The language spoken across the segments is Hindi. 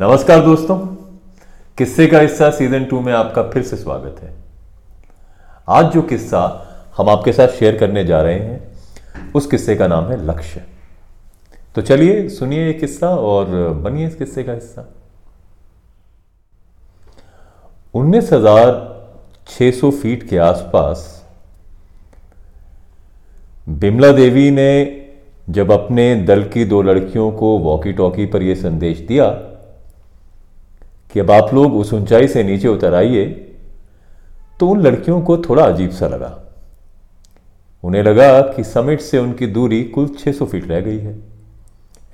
नमस्कार दोस्तों। किस्से का हिस्सा सीज़न टू में आपका फिर से स्वागत है। आज जो किस्सा हम आपके साथ शेयर करने जा रहे हैं, उस किस्से का नाम है लक्ष्य। तो चलिए सुनिए ये किस्सा और बनिए इस किस्से का हिस्सा। उन्नीस हज़ार छह सौ फीट के आसपास बिमला देवी ने जब अपने दल की दो लड़कियों को वॉकी टॉकी पर यह संदेश दिया कि अब आप लोग उस ऊंचाई से नीचे उतर आइए तो उन लड़कियों को थोड़ा अजीब सा लगा। उन्हें लगा कि समिट से उनकी दूरी कुल 600 फीट रह गई है।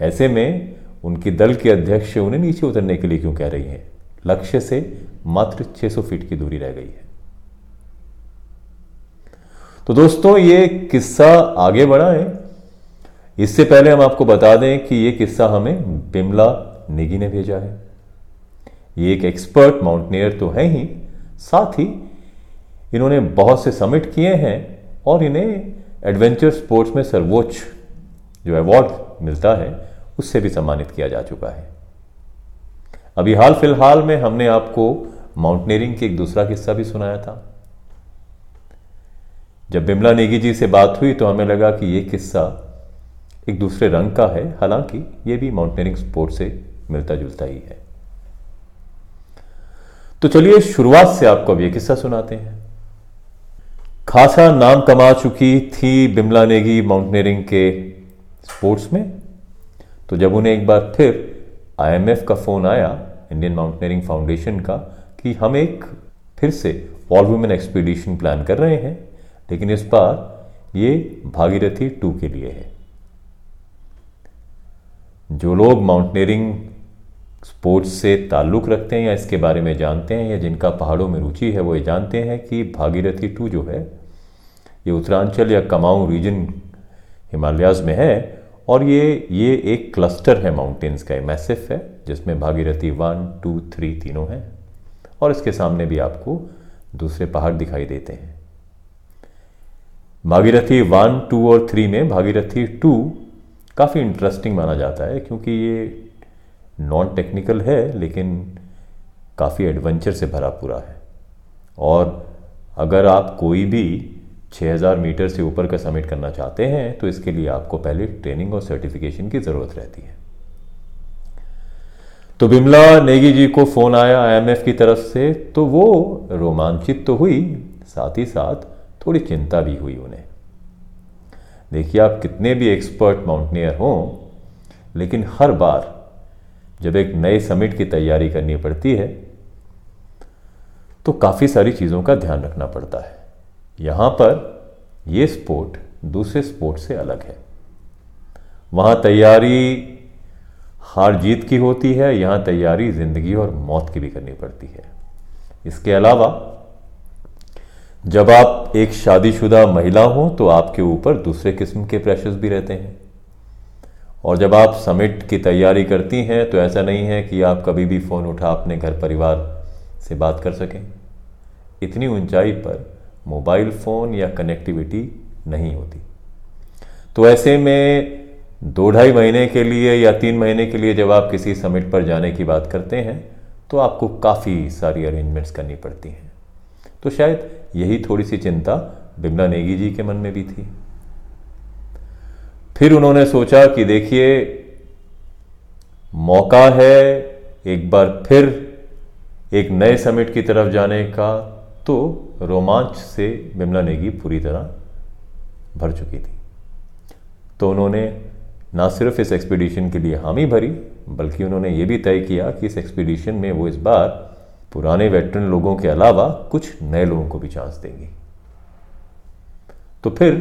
ऐसे में उनकी दल के अध्यक्ष उन्हें नीचे उतरने के लिए क्यों कह रही हैं? लक्ष्य से मात्र 600 फीट की दूरी रह गई है। तो दोस्तों, ये किस्सा आगे बढ़ा है इससे पहले हम आपको बता दें कि ये किस्सा हमें बिमला नेगी ने भेजा है। ये एक एक्सपर्ट माउंटेनियर तो है ही। साथ ही इन्होंने बहुत से समिट किए हैं और इन्हें एडवेंचर स्पोर्ट्स में सर्वोच्च जो अवार्ड मिलता है, उससे भी सम्मानित किया जा चुका है। अभी हाल फ़िलहाल में हमने आपको माउंटेनियरिंग की एक दूसरा किस्सा भी सुनाया था। जब बिमला नेगी जी से बात हुई तो हमें लगा कि यह किस्सा एक दूसरे रंग का है। हालाँकि यह भी माउंटेनियरिंग स्पोर्ट से मिलता जुलता ही है। तो चलिए शुरुआत से आपको अब यह किस्सा सुनाते हैं। खासा नाम कमा चुकी थी बिमला नेगी माउंटेनियरिंग के स्पोर्ट्स में। तो जब उन्हें एक बार फिर आईएमएफ का फ़ोन आया, इंडियन माउंटेनियरिंग फाउंडेशन का, कि हम एक फिर से ऑल वुमेन एक्सपीडिशन प्लान कर रहे हैं, लेकिन इस बार ये भागीरथी टू के लिए है। जो लोग माउंटेनियरिंग स्पोर्ट्स से ताल्लुक़ रखते हैं या इसके बारे में जानते हैं या जिनका पहाड़ों में रुचि है वो ये जानते हैं कि भागीरथी टू जो है, ये उत्तरांचल या कमाऊं रीजन हिमालयाज में है और ये ये एक क्लस्टर है माउंटेन्स का मैसिफ है, जिसमें भागीरथी वन टू थ्री तीनों हैं और इसके सामने भी आपको दूसरे पहाड़ दिखाई देते हैं। भागीरथी वन टू और थ्री में भागीरथी टू काफ़ी इंटरेस्टिंग माना जाता है क्योंकि ये नॉन टेक्निकल है, लेकिन काफ़ी एडवेंचर से भरा पूरा है। और अगर आप कोई भी 6000 मीटर से ऊपर का समिट करना चाहते हैं तो इसके लिए आपको पहले ट्रेनिंग और सर्टिफिकेशन की ज़रूरत रहती है। तो बिमला नेगी जी को फ़ोन आया आईएमएफ की तरफ़ से तो वो रोमांचित तो हुई, साथ ही साथ थोड़ी चिंता भी हुई उन्हें। देखिए, आप कितने भी एक्सपर्ट माउंटेनियर हों, लेकिन हर बार जब एक नए समिट की तैयारी करनी पड़ती है तो काफ़ी सारी चीज़ों का ध्यान रखना पड़ता है। यहाँ पर यह स्पोर्ट दूसरे स्पोर्ट से अलग है। वहाँ तैयारी हार जीत की होती है, यहाँ तैयारी ज़िंदगी और मौत की भी करनी पड़ती है। इसके अलावा, जब आप एक शादीशुदा महिला हो तो आपके ऊपर दूसरे किस्म के प्रेशर्स भी रहते हैं। और जब आप समिट की तैयारी करती हैं तो ऐसा नहीं है कि आप कभी भी फ़ोन उठा अपने घर परिवार से बात कर सकें। इतनी ऊंचाई पर मोबाइल फ़ोन या कनेक्टिविटी नहीं होती। तो ऐसे में दो ढाई महीने के लिए या तीन महीने के लिए जब आप किसी समिट पर जाने की बात करते हैं तो आपको काफ़ी सारी अरेंजमेंट्स करनी पड़ती हैं। तो शायद यही थोड़ी सी चिंता बिमला नेगी जी के मन में भी थी। फिर उन्होंने सोचा कि देखिए, मौका है एक बार फिर एक नए समिट की तरफ़ जाने का तो रोमांच से बिमला नेगी पूरी तरह भर चुकी थी। तो उन्होंने ना सिर्फ़ इस एक्सपीडिशन के लिए हामी भरी, बल्कि उन्होंने ये भी तय किया कि इस एक्सपीडिशन में वो इस बार पुराने वेटरन लोगों के अलावा कुछ नए लोगों को भी चांस देंगी। तो फिर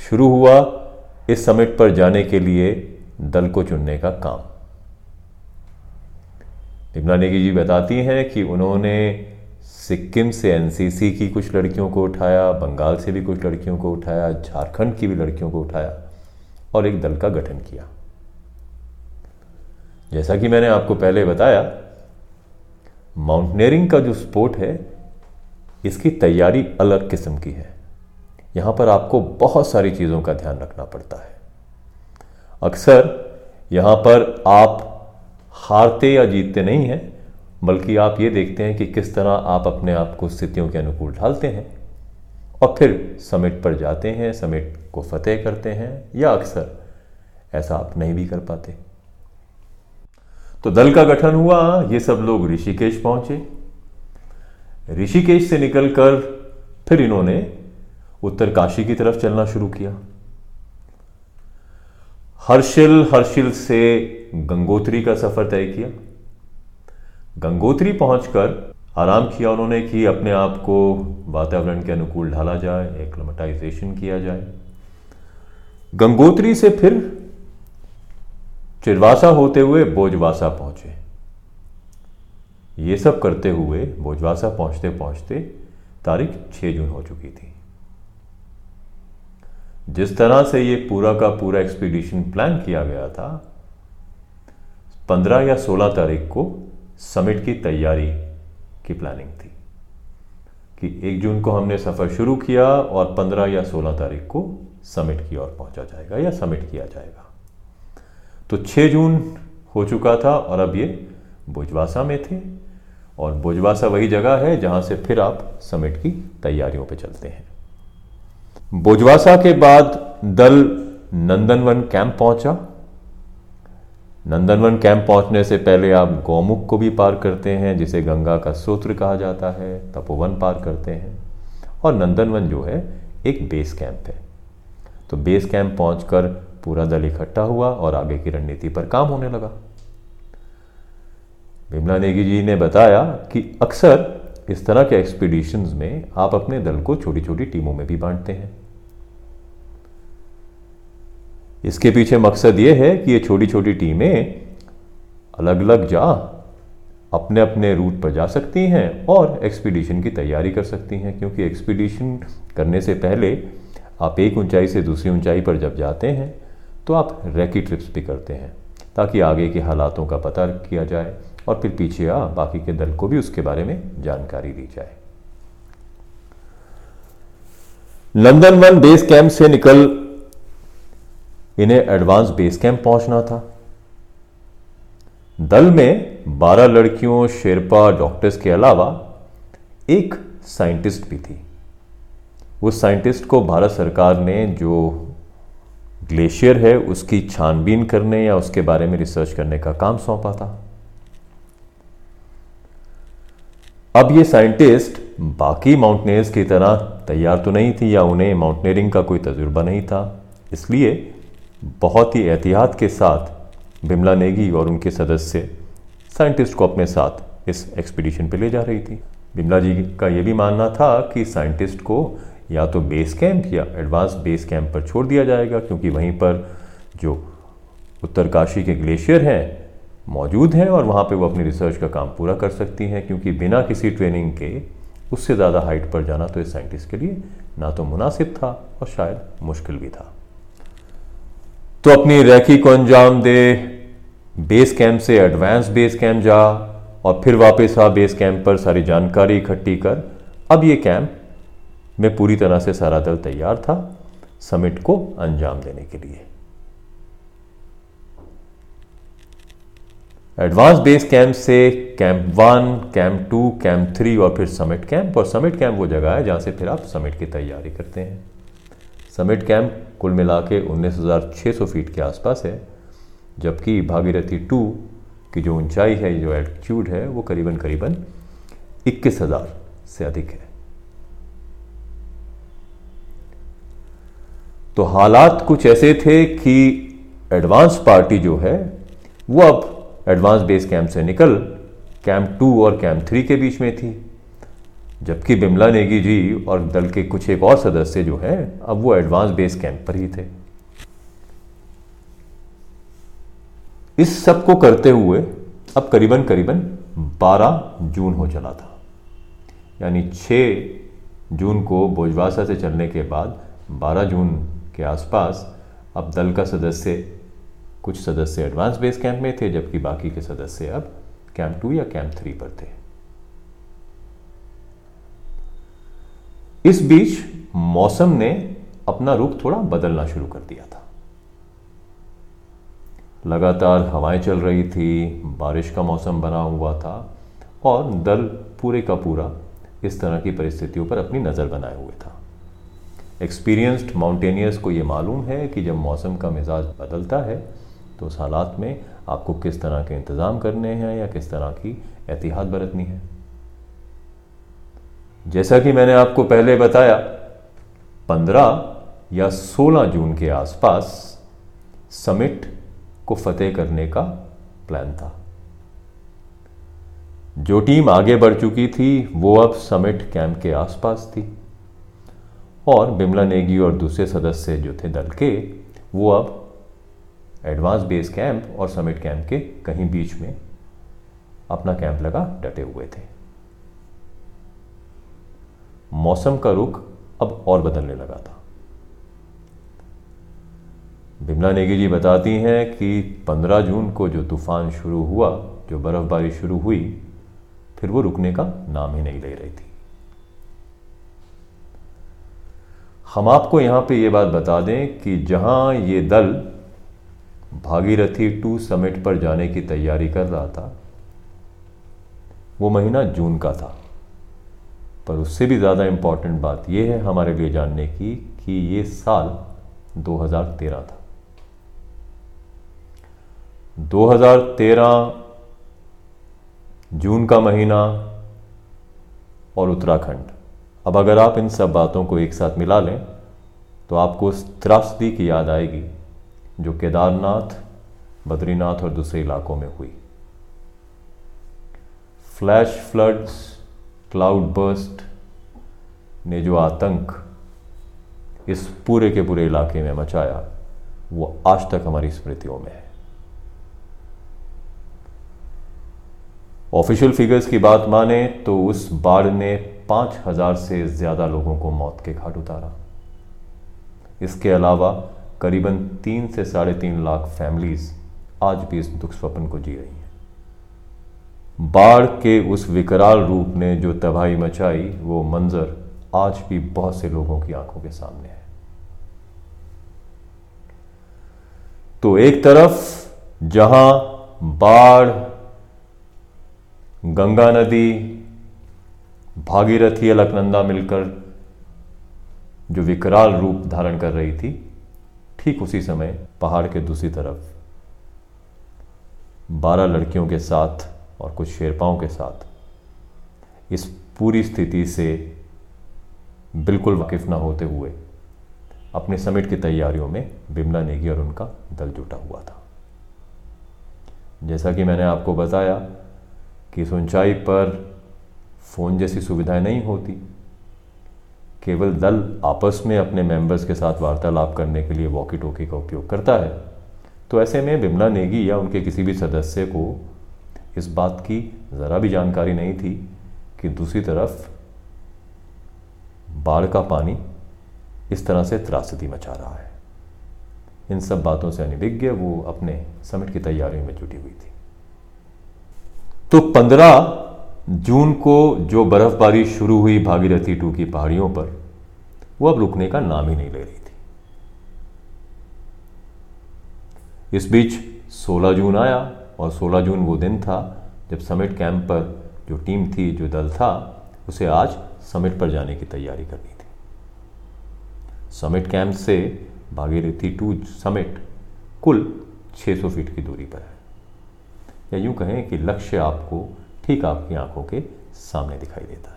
शुरू हुआ इस समिट पर जाने के लिए दल को चुनने का काम। विमला नेगी जी बताती हैं कि उन्होंने सिक्किम से एनसीसी की कुछ लड़कियों को उठाया, बंगाल से भी कुछ लड़कियों को उठाया, झारखंड की भी लड़कियों को उठाया और एक दल का गठन किया। जैसा कि मैंने आपको पहले बताया, माउंटेनियरिंग का जो स्पोर्ट है, इसकी तैयारी अलग किस्म की है। यहाँ पर आपको बहुत सारी चीज़ों का ध्यान रखना पड़ता है। अक्सर यहाँ पर आप हारते या जीतते नहीं हैं, बल्कि आप ये देखते हैं कि किस तरह आप अपने आप को स्थितियों के अनुकूल ढालते हैं और फिर समिट पर जाते हैं, समिट को फतेह करते हैं या अक्सर ऐसा आप नहीं भी कर पाते। तो दल का गठन हुआ, ये सब लोग ऋषिकेश पहुँचे। ऋषिकेश से निकलकर फिर इन्होंने उत्तर काशी की तरफ़ चलना शुरू किया। हर्षिल हर्षिल से गंगोत्री का सफ़र तय किया। गंगोत्री पहुंचकर आराम किया उन्होंने कि अपने आप को वातावरण के अनुकूल ढाला जाए एक्लोमेटाइजेशन किया जाए। गंगोत्री से फिर चिरवासा होते हुए बोजवासा पहुँचे। ये सब करते हुए बोजवासा पहुँचते पहुँचते तारीख 6 जून हो चुकी थी। जिस तरह से ये पूरा का पूरा एक्सपीडिशन प्लान किया गया था 15 या 16 तारीख को समिट की तैयारी की प्लानिंग थी कि 1 जून को हमने सफ़र शुरू किया और 15 या 16 तारीख को समिट की ओर पहुँचा जाएगा या समिट किया जाएगा। तो 6 जून हो चुका था और अब ये भुजवासा में थे और भुजवासा वही जगह है जहाँ से फिर आप समिट की तैयारियों पर चलते हैं। भुजवासा के बाद दल नंदनवन कैंप पहुँचा। नंदनवन कैंप पहुँचने से पहले आप गौमुख को भी पार करते हैं, जिसे गंगा का सूत्र कहा जाता है, तपोवन पार करते हैं। और नंदनवन जो है, एक बेस कैंप है। तो बेस कैंप पहुंचकर पूरा दल इकट्ठा हुआ और आगे की रणनीति पर काम होने लगा। बिमला नेगी जी ने बताया कि अक्सर इस तरह के एक्सपीडिशंस में आप अपने दल को छोटी छोटी टीमों में भी बांटते हैं। इसके पीछे मकसद ये है कि ये छोटी छोटी टीमें अलग अलग जा अपने अपने रूट पर जा सकती हैं और एक्सपीडिशन की तैयारी कर सकती हैं, क्योंकि एक्सपीडिशन करने से पहले आप एक ऊंचाई से दूसरी ऊंचाई पर जब जाते हैं तो आप रैकी ट्रिप्स भी करते हैं, ताकि आगे के हालातों का पता किया जाए और फिर पीछे आ बाकी के दल को भी उसके बारे में जानकारी दी जाए। लंदन वन बेस कैंप से निकल इन्हें एडवांस बेस कैंप पहुँचना था। दल में 12 लड़कियों, शेरपा डॉक्टर्स के अलावा एक साइंटिस्ट भी थी। उस साइंटिस्ट को भारत सरकार ने जो ग्लेशियर है, उसकी छानबीन करने या उसके बारे में रिसर्च करने का काम सौंपा था। अब ये साइंटिस्ट बाकी माउंटेनियर्स की तरह तैयार तो नहीं थी या उन्हें माउंटेनियरिंग का कोई तजुर्बा नहीं था, इसलिए बहुत ही एहतियात के साथ बिमला नेगी और उनके सदस्य साइंटिस्ट को अपने साथ इस एक्सपीडिशन पे ले जा रही थी। बिमला जी का यह भी मानना था कि साइंटिस्ट को या तो बेस कैंप या एडवांस बेस कैंप पर छोड़ दिया जाएगा, क्योंकि वहीं पर जो उत्तरकाशी के ग्लेशियर हैं, मौजूद हैं और वहाँ पे वो अपनी रिसर्च का काम पूरा कर सकती हैं, क्योंकि बिना किसी ट्रेनिंग के उससे ज़्यादा हाइट पर जाना तो इस साइंटिस्ट के लिए ना तो मुनासिब था और शायद मुश्किल भी था। तो अपनी रैकी को अंजाम दे बेस कैंप से एडवांस बेस कैंप जा, और फिर वापस आ बेस कैंप पर सारी जानकारी इकट्ठी कर। अब ये कैंप में पूरी तरह से सारा दल तैयार था समिट को अंजाम देने के लिए। एडवांस बेस कैंप से camp one camp two camp three और फिर समिट कैंप और समिट कैंप वो जगह है जहाँ से फिर आप समिट की तैयारी करते हैं। समिट कैंप कुल मिला के उन्नीस फीट के आसपास है, जबकि भागीरथी टू की जो ऊंचाई है, जो एल्टीट्यूड है, वो करीबन करीबन इक्कीस हज़ार से अधिक है। तो हालात कुछ ऐसे थे कि एडवांस पार्टी जो है, वो अब एडवांस बेस कैंप से निकल कैंप टू और कैंप थ्री के बीच में थी। जबकि बिमला नेगी जी और दल के कुछ एक और सदस्य जो हैं, अब वो एडवांस बेस कैंप पर ही थे। इस सबको करते हुए अब करीबन करीबन 12 जून हो चला था। यानी 6 जून को भोजवासा से चलने के बाद 12 जून के आसपास अब दल का सदस्य, कुछ सदस्य एडवांस बेस कैंप में थे, जबकि बाकी के सदस्य अब कैंप टू या कैंप थ्री पर थे। इस बीच मौसम ने अपना रुख थोड़ा बदलना शुरू कर दिया था। लगातार हवाएँ चल रही थी, बारिश का मौसम बना हुआ था और दल पूरे का पूरा इस तरह की परिस्थितियों पर अपनी नज़र बनाए हुए था। एक्सपीरियंस्ड माउंटेनियर्स को ये मालूम है कि जब मौसम का मिजाज बदलता है तो उस हालात में आपको किस तरह के इंतज़ाम करने हैं या किस तरह की एहतियात बरतनी है। जैसा कि मैंने आपको पहले बताया 15 या 16 जून के आसपास समिट को फतेह करने का प्लान था। जो टीम आगे बढ़ चुकी थी, वो अब समिट कैंप के आसपास थी। और बिमला नेगी और दूसरे सदस्य जो थे दल के, वो अब एडवांस बेस कैंप और समिट कैंप के कहीं बीच में अपना कैंप लगा डटे हुए थे। मौसम का रुख अब और बदलने लगा था। बिमला नेगी जी बताती हैं कि 15 जून को जो तूफ़ान शुरू हुआ, जो बर्फबारी शुरू हुई, फिर वो रुकने का नाम ही नहीं ले रही थी। हम आपको यहाँ पे ये बात बता दें कि जहाँ ये दल भागीरथी टू समिट पर जाने की तैयारी कर रहा था, वो महीना जून का था। पर उससे भी ज़्यादा इंपॉर्टेंट बात यह है हमारे लिए जानने की कि ये साल 2013 था। 2013 जून का महीना और उत्तराखंड। अब अगर आप इन सब बातों को एक साथ मिला लें तो आपको उस त्रासदी की याद आएगी जो केदारनाथ, बद्रीनाथ और दूसरे इलाकों में हुई। फ्लैश फ्लड्स क्लाउड बर्स्ट ने जो आतंक इस पूरे के पूरे इलाके में मचाया, वो आज तक हमारी स्मृतियों में है। ऑफिशियल फिगर्स की बात माने तो उस बाढ़ ने पाँच हज़ार से ज़्यादा लोगों को मौत के घाट उतारा। इसके अलावा करीबन तीन से साढ़े तीन लाख फैमिलीज़ आज भी इस दुख स्वप्न को जी रही हैं। बाढ़ के उस विकराल रूप ने जो तबाही मचाई, वो मंजर आज भी बहुत से लोगों की आँखों के सामने है। तो एक तरफ़, जहाँ बाढ़, गंगा नदी, भागीरथी अलकनंदा मिलकर जो विकराल रूप धारण कर रही थी, ठीक उसी समय पहाड़ के दूसरी तरफ़ बारह लड़कियों के साथ और कुछ शेरपाओं के साथ। इस पूरी स्थिति से बिल्कुल वाकिफ ना होते हुए, अपने समिट की तैयारियों में बिमला नेगी और उनका दल जुटा हुआ था। जैसा कि मैंने आपको बताया कि इस ऊंचाई पर फ़ोन जैसी सुविधाएँ नहीं होती, केवल दल आपस में अपने मेंबर्स के साथ वार्तालाप करने के लिए वॉकी टोकी का उपयोग करता है तो ऐसे में बिमला नेगी या उनके किसी भी सदस्य को इस बात की ज़रा भी जानकारी नहीं थी कि दूसरी तरफ़ बाढ़ का पानी इस तरह से त्रासदी मचा रहा है। इन सब बातों से अनिभिज्ञ वो अपने समिट की तैयारियों में जुटी हुई थी। तो 15 जून को जो बर्फबारी शुरू हुई भागीरथी टू की पहाड़ियों पर, वो अब रुकने का नाम ही नहीं ले रही थी। इस बीच 16 जून आया और 16 जून वो दिन था जब समिट कैंप पर जो टीम थी, जो दल था, उसे आज समिट पर जाने की तैयारी करनी थी। समिट कैंप से भागीरथी टू समिट कुल 600 फीट की दूरी पर है। या यूँ कहें कि लक्ष्य आपको ठीक आपकी आँखों के सामने दिखाई देता है।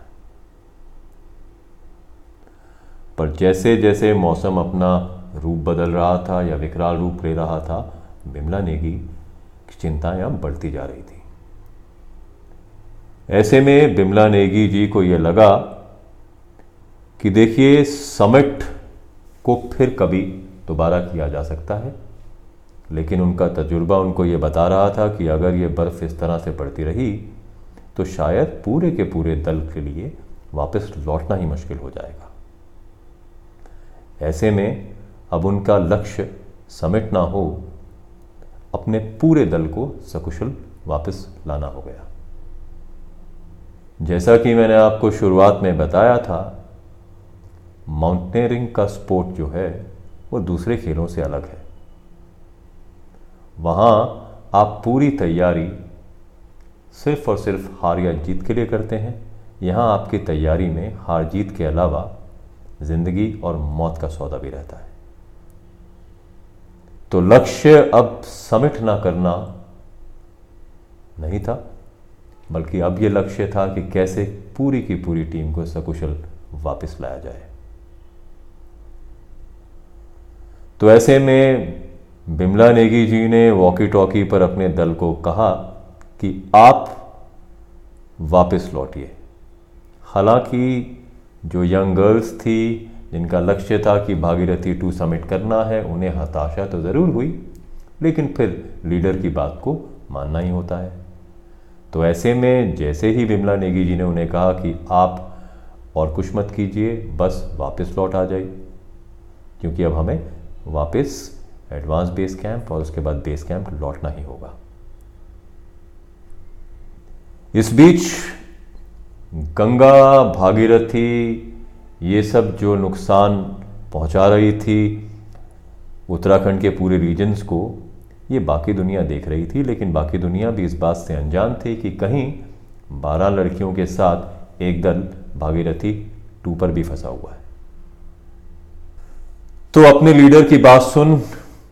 पर जैसे जैसे मौसम अपना रूप बदल रहा था या विकराल रूप ले रहा था, बिमला नेगी चिंताएँ अब बढ़ती जा रही थी। ऐसे में बिमला नेगी जी को यह लगा कि देखिए, समिट को फिर कभी दोबारा किया जा सकता है। लेकिन उनका तजुर्बा उनको ये बता रहा था कि अगर ये बर्फ़ इस तरह से पड़ती रही तो शायद पूरे के पूरे दल के लिए वापस लौटना ही मुश्किल हो जाएगा। ऐसे में अब उनका लक्ष्य समिट ना हो अपने पूरे दल को सकुशल वापस लाना हो गया। जैसा कि मैंने आपको शुरुआत में बताया था, माउंटेनियरिंग का स्पोर्ट जो है, वो दूसरे खेलों से अलग है। वहाँ आप पूरी तैयारी सिर्फ़ और सिर्फ़ हार या जीत के लिए करते हैं। यहाँ आपकी तैयारी में हार जीत के अलावा ज़िंदगी और मौत का सौदा भी रहता है। तो लक्ष्य अब समिट ना करना नहीं था, बल्कि अब यह लक्ष्य था कि कैसे पूरी की पूरी टीम को सकुशल वापस लाया जाए। तो ऐसे में बिमला नेगी जी ने वॉकी टॉकी पर अपने दल को कहा कि आप वापस लौटिए। हालाँकि जो यंग गर्ल्स थी जिनका लक्ष्य था कि भागीरथी टू समिट करना है, उन्हें हताशा तो ज़रूर हुई, लेकिन फिर लीडर की बात को मानना ही होता है। तो ऐसे में जैसे ही विमला नेगी जी ने उन्हें कहा कि आप और कुछ मत कीजिए, बस वापस लौट आ जाइए, क्योंकि अब हमें वापस एडवांस बेस कैंप और उसके बाद बेस कैंप लौटना ही होगा। इस बीच गंगा भागीरथी ये सब जो नुकसान पहुँचा रही थी उत्तराखंड के पूरे रीजन्स को, ये बाकी दुनिया देख रही थी, लेकिन बाकी दुनिया भी इस बात से अनजान थी कि कहीं बारह लड़कियों के साथ एक दल भागीरथी टू पर भी फंसा हुआ है। तो अपने लीडर की बात सुन,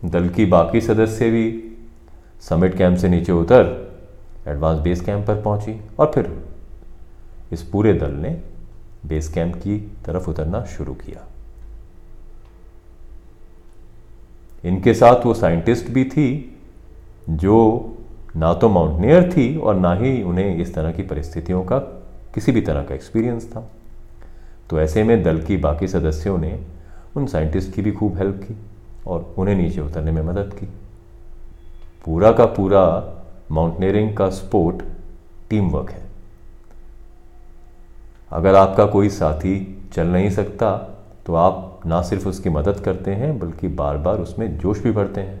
दल की बाकी सदस्य भी समिट कैंप से नीचे उतर एडवांस बेस कैंप पर पहुँची और फिर इस पूरे दल ने बेस कैंप की तरफ़ उतरना शुरू किया। इनके साथ वो साइंटिस्ट भी थी, जो ना तो माउंटनियर थी और ना ही उन्हें इस तरह की परिस्थितियों का किसी भी तरह का एक्सपीरियंस था। तो ऐसे में दल की बाकी सदस्यों ने उन साइंटिस्ट की भी खूब हेल्प की और उन्हें नीचे उतरने में मदद की। पूरा का पूरा माउंटनियरिंग का स्पोर्ट टीम वर्क है। अगर आपका कोई साथी चल नहीं सकता तो आप ना सिर्फ़ उसकी मदद करते हैं, बल्कि बार बार उसमें जोश भी भरते हैं।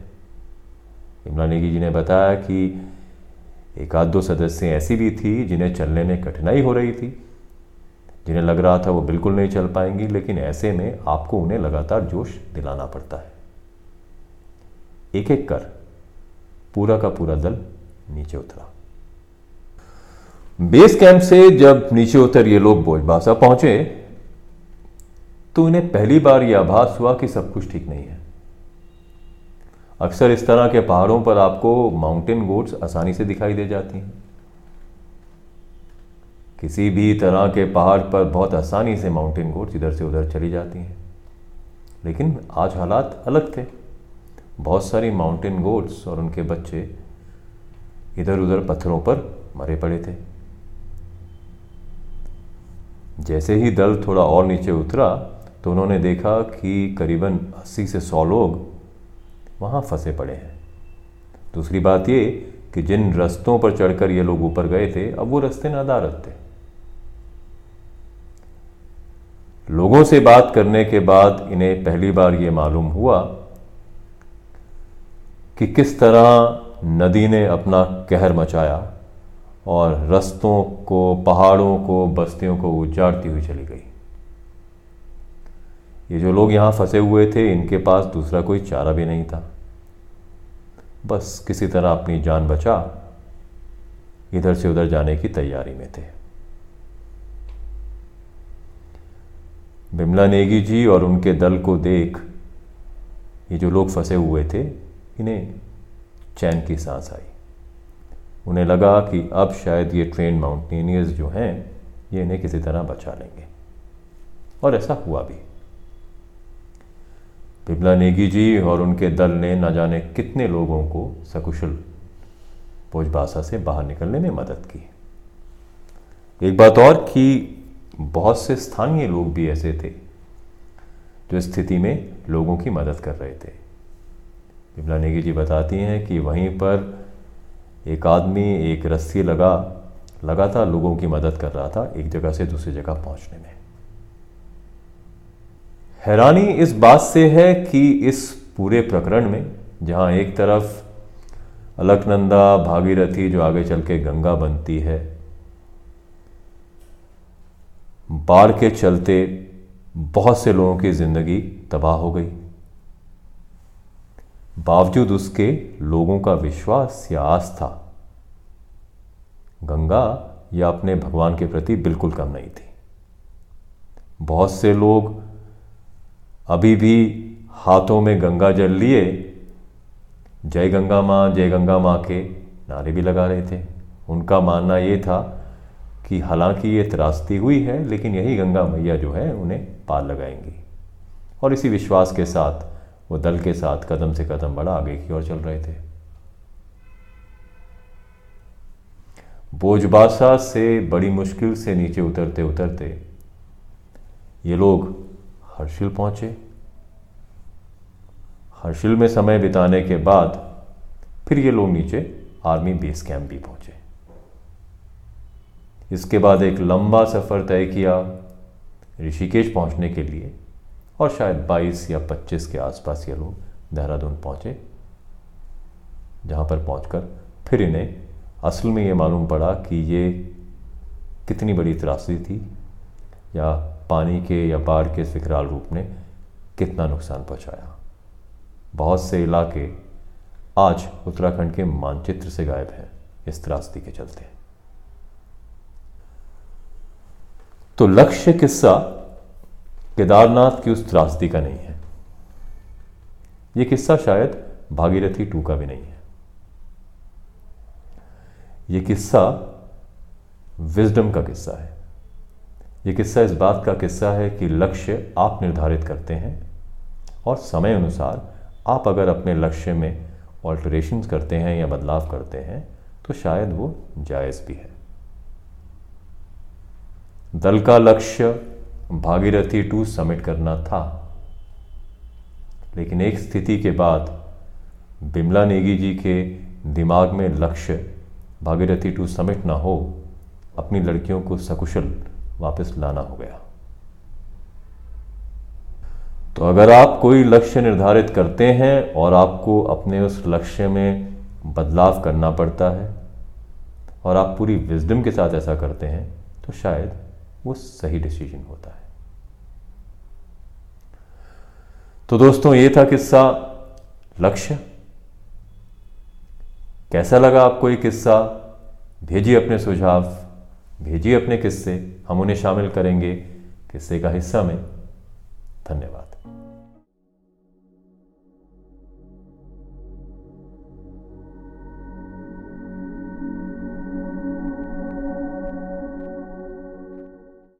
इमरान नेगी जी ने बताया कि एक आध दो सदस्य ऐसी भी थी जिन्हें चलने में कठिनाई हो रही थी। जिन्हें लग रहा था वो बिल्कुल नहीं चल पाएँगी, लेकिन ऐसे में आपको उन्हें लगातार जोश दिलाना पड़ता है। एक एक कर, पूरा का पूरा दल नीचे उतरा। बेस कैंप से जब नीचे उतर ये लोग बोझबासा पहुँचे तो इन्हें पहली बार यह आभास हुआ कि सब कुछ ठीक नहीं है। अक्सर इस तरह के पहाड़ों पर आपको माउंटेन गोट्स आसानी से दिखाई दे जाती हैं। किसी भी तरह के पहाड़ पर बहुत आसानी से माउंटेन गोट्स इधर से उधर चली जाती हैं। लेकिन आज हालात अलग थे। बहुत सारी माउंटेन गोट्स और उनके बच्चे इधर उधर पत्थरों पर मरे पड़े थे। जैसे ही दल थोड़ा और नीचे उतरा तो उन्होंने देखा कि करीबन 80 से 100 लोग वहाँ फंसे पड़े हैं। दूसरी बात ये कि जिन रस्तों पर चढ़कर ये लोग ऊपर गए थे, अब वो रस्ते नादारत थे। लोगों से बात करने के बाद इन्हें पहली बार ये मालूम हुआ कि किस तरह नदी ने अपना कहर मचाया। और रस्तों को, पहाड़ों को, बस्तियों को उजाड़ती हुई चली गई। ये जो लोग यहाँ फंसे हुए थे, इनके पास दूसरा कोई चारा भी नहीं था। बस किसी तरह अपनी जान बचा, इधर से उधर जाने की तैयारी में थे। बिमला नेगी जी और उनके दल को देख, ये जो लोग फंसे हुए थे, इन्हें चैन की सांस आई। उन्हें लगा कि अब शायद ये ट्रेन माउंटेनियर्स जो हैं, ये इन्हें किसी तरह बचा लेंगे। और ऐसा हुआ भी। बिमला नेगी जी और उनके दल ने न जाने कितने लोगों को सकुशल भोजबासा से बाहर निकलने में मदद की। एक बात और कि बहुत से स्थानीय लोग भी ऐसे थे, जो स्थिति में लोगों की मदद कर रहे थे। बिमला नेगी जी बताती हैं कि वहीं पर एक आदमी एक रस्सी लगा, लगातार लोगों की मदद कर रहा था एक जगह से दूसरी जगह पहुँचने में। हैरानी इस बात से है कि इस पूरे प्रकरण में, जहाँ एक तरफ़ अलकनंदा, भागीरथी जो आगे चल के गंगा बनती है, बाढ़ के चलते बहुत से लोगों की ज़िंदगी तबाह हो गई। बावजूद उसके लोगों का विश्वास या आस्था गंगा या अपने भगवान के प्रति बिल्कुल कम नहीं थी। बहुत से लोग अभी भी हाथों में गंगा जल लिए, जय गंगा माँ, जय गंगा माँ के नारे भी लगा रहे थे। उनका मानना ये था कि हालाँकि ये त्रासदी हुई है, लेकिन यही गंगा मैया जो है उन्हें पार लगाएँगी। और इसी विश्वास के साथ वो दल के साथ कदम से कदम बढ़ा आगे की ओर चल रहे थे। बोझबासा से बड़ी मुश्किल से नीचे उतरते उतरते ये लोग हर्षिल पहुँचे। हर्षिल में समय बिताने के बाद फिर ये लोग नीचे आर्मी बेस कैंप भी पहुँचे। इसके बाद एक लंबा सफ़र तय किया ऋषिकेश पहुँचने के लिए। और शायद 22 या 25 के आसपास ये लोग देहरादून पहुँचे, जहाँ पर पहुंचकर फिर इन्हें असल में ये मालूम पड़ा कि ये कितनी बड़ी त्रासदी थी, या पानी के या बाढ़ के विकराल रूप ने कितना नुकसान पहुँचाया। बहुत से इलाके आज उत्तराखंड के मानचित्र से गायब हैं इस त्रासदी के चलते। तो लक्ष्य किस्सा केदारनाथ की उस त्रासदी का नहीं है। यह किस्सा शायद भागीरथी टू का भी नहीं है। यह किस्सा विजडम का किस्सा है। यह किस्सा इस बात का किस्सा है कि लक्ष्य आप निर्धारित करते हैं और समय अनुसार आप अगर अपने लक्ष्य में ऑल्टरेशन करते हैं या बदलाव करते हैं तो शायद वो जायज़ भी है। दल का लक्ष्य भागीरथी टू समिट करना था। लेकिन एक स्थिति के बाद बिमला नेगी जी के दिमाग में लक्ष्य भागीरथी टू समिट ना हो, अपनी लड़कियों को सकुशल वापस लाना हो गया। तो अगर आप कोई लक्ष्य निर्धारित करते हैं और आपको अपने उस लक्ष्य में बदलाव करना पड़ता है और आप पूरी विजडम के साथ ऐसा करते हैं तो शायद वो सही डिसीज़न होता है। तो दोस्तों, ये था किस्सा लक्ष्य। कैसा लगा आपको ये किस्सा? भेजिए अपने सुझाव, भेजिए अपने किस्से, हम उन्हें शामिल करेंगे किस्से का हिस्सा में। धन्यवाद।